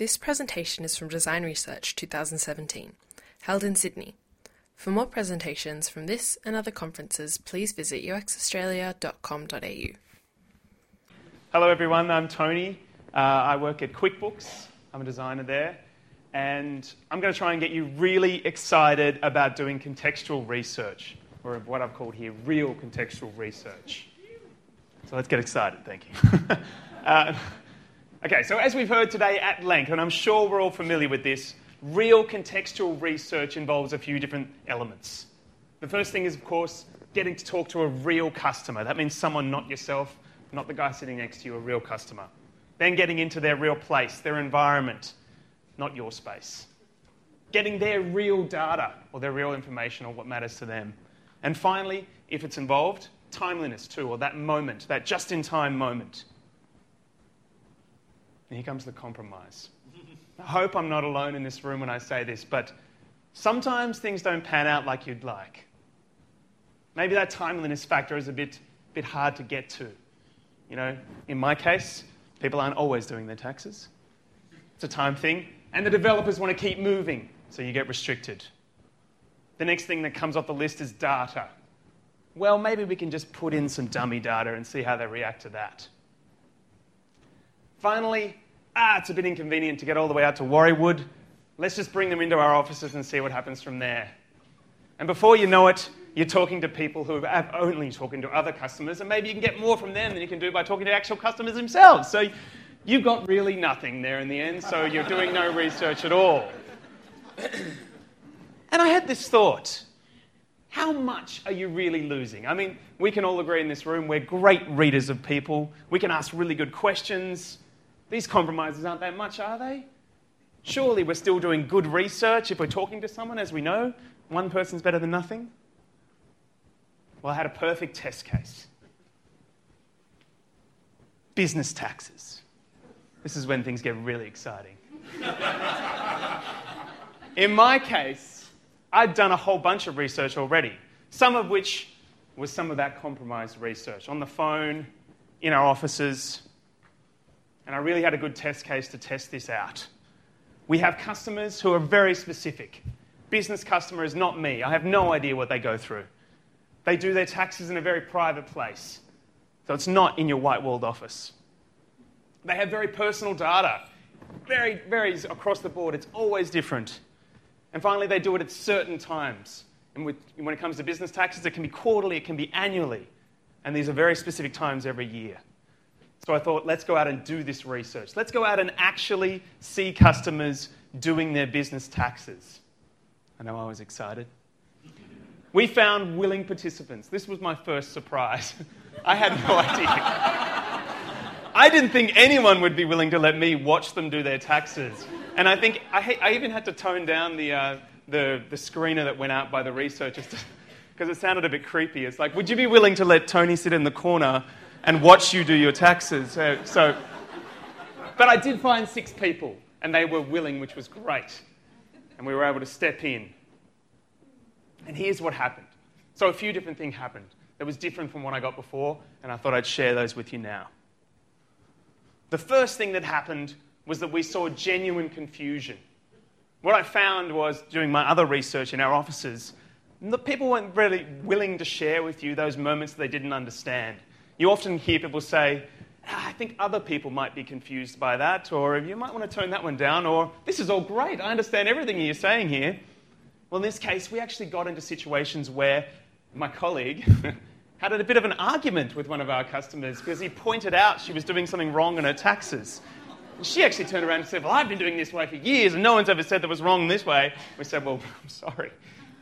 This presentation is from Design Research 2017, held in Sydney. For more presentations from this and other conferences, please visit uxaustralia.com.au. Hello, everyone. I'm Tony. Uh, I work at QuickBooks. I'm a designer there. And I'm going to try and get you really excited about doing contextual research, or what I've called here real contextual research. So let's get excited. Thank you. uh, okay, so as we've heard today at length, and I'm sure we're all familiar with this, real contextual research involves a few different elements. The first thing is, of course, getting to talk to a real customer. That means someone not yourself, not the guy sitting next to you, a real customer. Then getting into their real place, their environment, not your space. Getting their real data or their real information or what matters to them. And finally, if it's involved, timeliness too, or that moment, that just in time moment. And here comes the compromise. I hope I'm not alone in this room when I say this, but sometimes things don't pan out like you'd like. Maybe that timeliness factor is a bit, bit hard to get to. You know, in my case, people aren't always doing their taxes. It's a time thing. And the developers want to keep moving, so you get restricted. The next thing that comes off the list is data. Well, maybe we can just put in some dummy data and see how they react to that. Finally, ah, it's a bit inconvenient to get all the way out to Warriewood. Let's just bring them into our offices and see what happens from there. And before you know it, you're talking to people who are only talking to other customers, and maybe you can get more from them than you can do by talking to actual customers themselves. So you've got really nothing there in the end, so you're doing no research at all. and I had this thought how much are you really losing? I mean, we can all agree in this room we're great readers of people, we can ask really good questions. These compromises aren't that much, are they? Surely we're still doing good research if we're talking to someone, as we know. One person's better than nothing. Well, I had a perfect test case business taxes. This is when things get really exciting. In my case, I'd done a whole bunch of research already, some of which was some of that compromised research on the phone, in our offices, and I really had a good test case to test this out. We have customers who are very specific. Business customer is not me. I have no idea what they go through. They do their taxes in a very private place. So it's not in your white walled office. They have very personal data. Very, varies across the board. It's always different. And finally, they do it at certain times. And with, when it comes to business taxes, it can be quarterly, it can be annually. And these are very specific times every year. So I thought, let's go out and do this research. Let's go out and actually see customers doing their business taxes. I know I was excited. We found willing participants. This was my first surprise. I had no idea. I didn't think anyone would be willing to let me watch them do their taxes. And I think I, I even had to tone down the, uh, the, the screener that went out by the researchers because it sounded a bit creepy. It's like, would you be willing to let Tony sit in the corner and watch you do your taxes? Uh, so, but I did find six people, and they were willing, which was great. And we were able to step in. And here's what happened. So a few different things happened that was different from what I got before, and I thought I'd share those with you now. The first thing that happened was that we saw genuine confusion. What I found was, doing my other research in our offices, the people weren't really willing to share with you those moments they didn't understand. You often hear people say, ah, I think other people might be confused by that, or you might want to tone that one down, or this is all great, I understand everything you're saying here. Well, in this case, we actually got into situations where my colleague had a bit of an argument with one of our customers because he pointed out she was doing something wrong in her taxes. And she actually turned around and said, Well, I've been doing this way for years, and no one's ever said that was wrong this way. We said, Well, I'm sorry,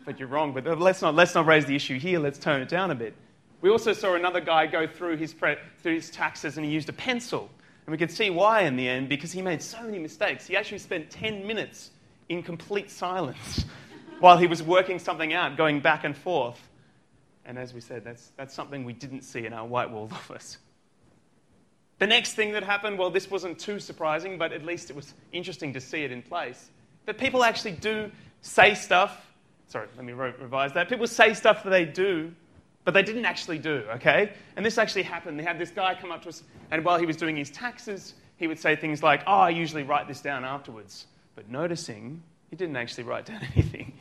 but you're wrong, but let's not, let's not raise the issue here, let's tone it down a bit. We also saw another guy go through his, pre- through his taxes and he used a pencil. And we could see why in the end because he made so many mistakes. He actually spent 10 minutes in complete silence while he was working something out, going back and forth. And as we said, that's, that's something we didn't see in our white walled office. The next thing that happened, well, this wasn't too surprising, but at least it was interesting to see it in place. That people actually do say stuff. Sorry, let me re- revise that. People say stuff that they do, but they didn't actually do, okay? And this actually happened. They had this guy come up to us, and while he was doing his taxes, he would say things like, Oh, I usually write this down afterwards. But noticing he didn't actually write down anything.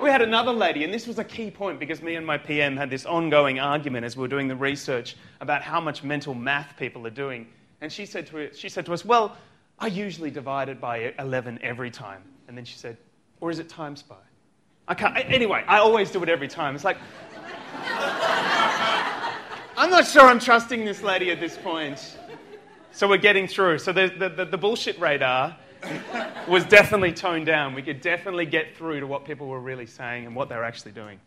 we had another lady, and this was a key point because me and my PM had this ongoing argument as we were doing the research about how much mental math people are doing. And she said to, she said to us, Well, I usually divide it by 11 every time. And then she said, Or is it times by? I can't, anyway, I always do it every time. It's like, I'm not sure I'm trusting this lady at this point. So we're getting through. So the, the, the, the bullshit radar was definitely toned down. We could definitely get through to what people were really saying and what they were actually doing.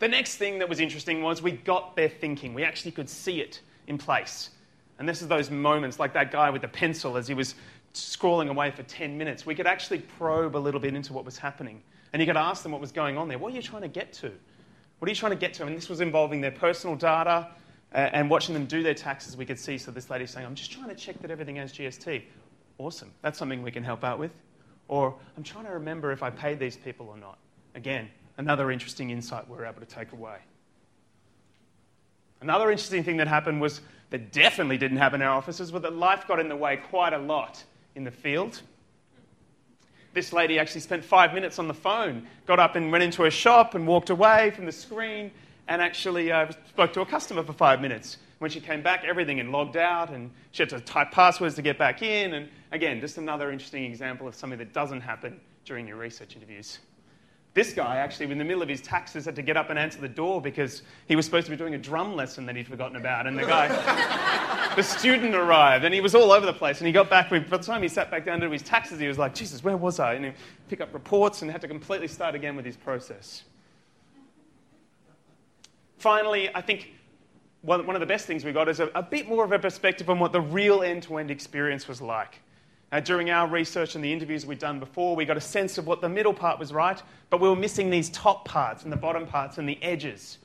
The next thing that was interesting was we got their thinking. We actually could see it in place. And this is those moments, like that guy with the pencil as he was scrawling away for 10 minutes. We could actually probe a little bit into what was happening. And you could ask them what was going on there. What are you trying to get to? What are you trying to get to? And this was involving their personal data uh, and watching them do their taxes. We could see, so this lady's saying, I'm just trying to check that everything has GST. Awesome. That's something we can help out with. Or I'm trying to remember if I paid these people or not. Again, another interesting insight we were able to take away. Another interesting thing that happened was that definitely didn't happen in our offices was that life got in the way quite a lot in the field. This lady actually spent five minutes on the phone, got up and went into a shop and walked away from the screen and actually uh, spoke to a customer for five minutes. When she came back, everything had logged out and she had to type passwords to get back in. And again, just another interesting example of something that doesn't happen during your research interviews. This guy actually, in the middle of his taxes, had to get up and answer the door because he was supposed to be doing a drum lesson that he'd forgotten about. And the guy, the student arrived and he was all over the place. And he got back, by the time he sat back down to do his taxes, he was like, Jesus, where was I? And he picked up reports and had to completely start again with his process. Finally, I think one of the best things we got is a, a bit more of a perspective on what the real end to end experience was like. During our research and the interviews we'd done before, we got a sense of what the middle part was right, but we were missing these top parts and the bottom parts and the edges.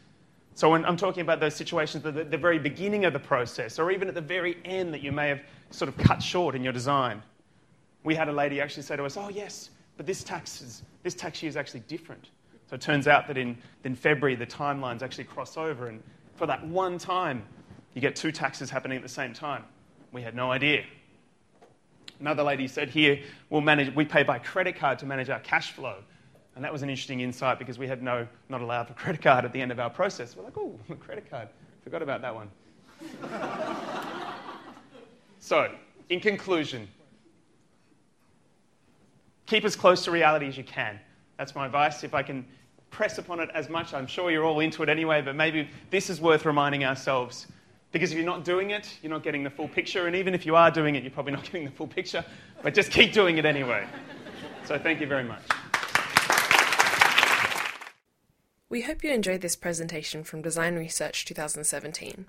So when I'm talking about those situations at the, the very beginning of the process, or even at the very end that you may have sort of cut short in your design, we had a lady actually say to us, "Oh yes, but this tax is, this tax year is actually different." So it turns out that in, in February the timelines actually cross over, and for that one time, you get two taxes happening at the same time. We had no idea. Another lady said, Here, we'll manage, we pay by credit card to manage our cash flow. And that was an interesting insight because we had no, not allowed for credit card at the end of our process. We're like, oh, credit card. Forgot about that one. so, in conclusion, keep as close to reality as you can. That's my advice. If I can press upon it as much, I'm sure you're all into it anyway, but maybe this is worth reminding ourselves because if you're not doing it, you're not getting the full picture. And even if you are doing it, you're probably not getting the full picture. But just keep doing it anyway. So thank you very much. We hope you enjoyed this presentation from Design Research 2017.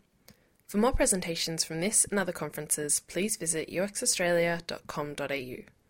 For more presentations from this and other conferences, please visit uxaustralia.com.au.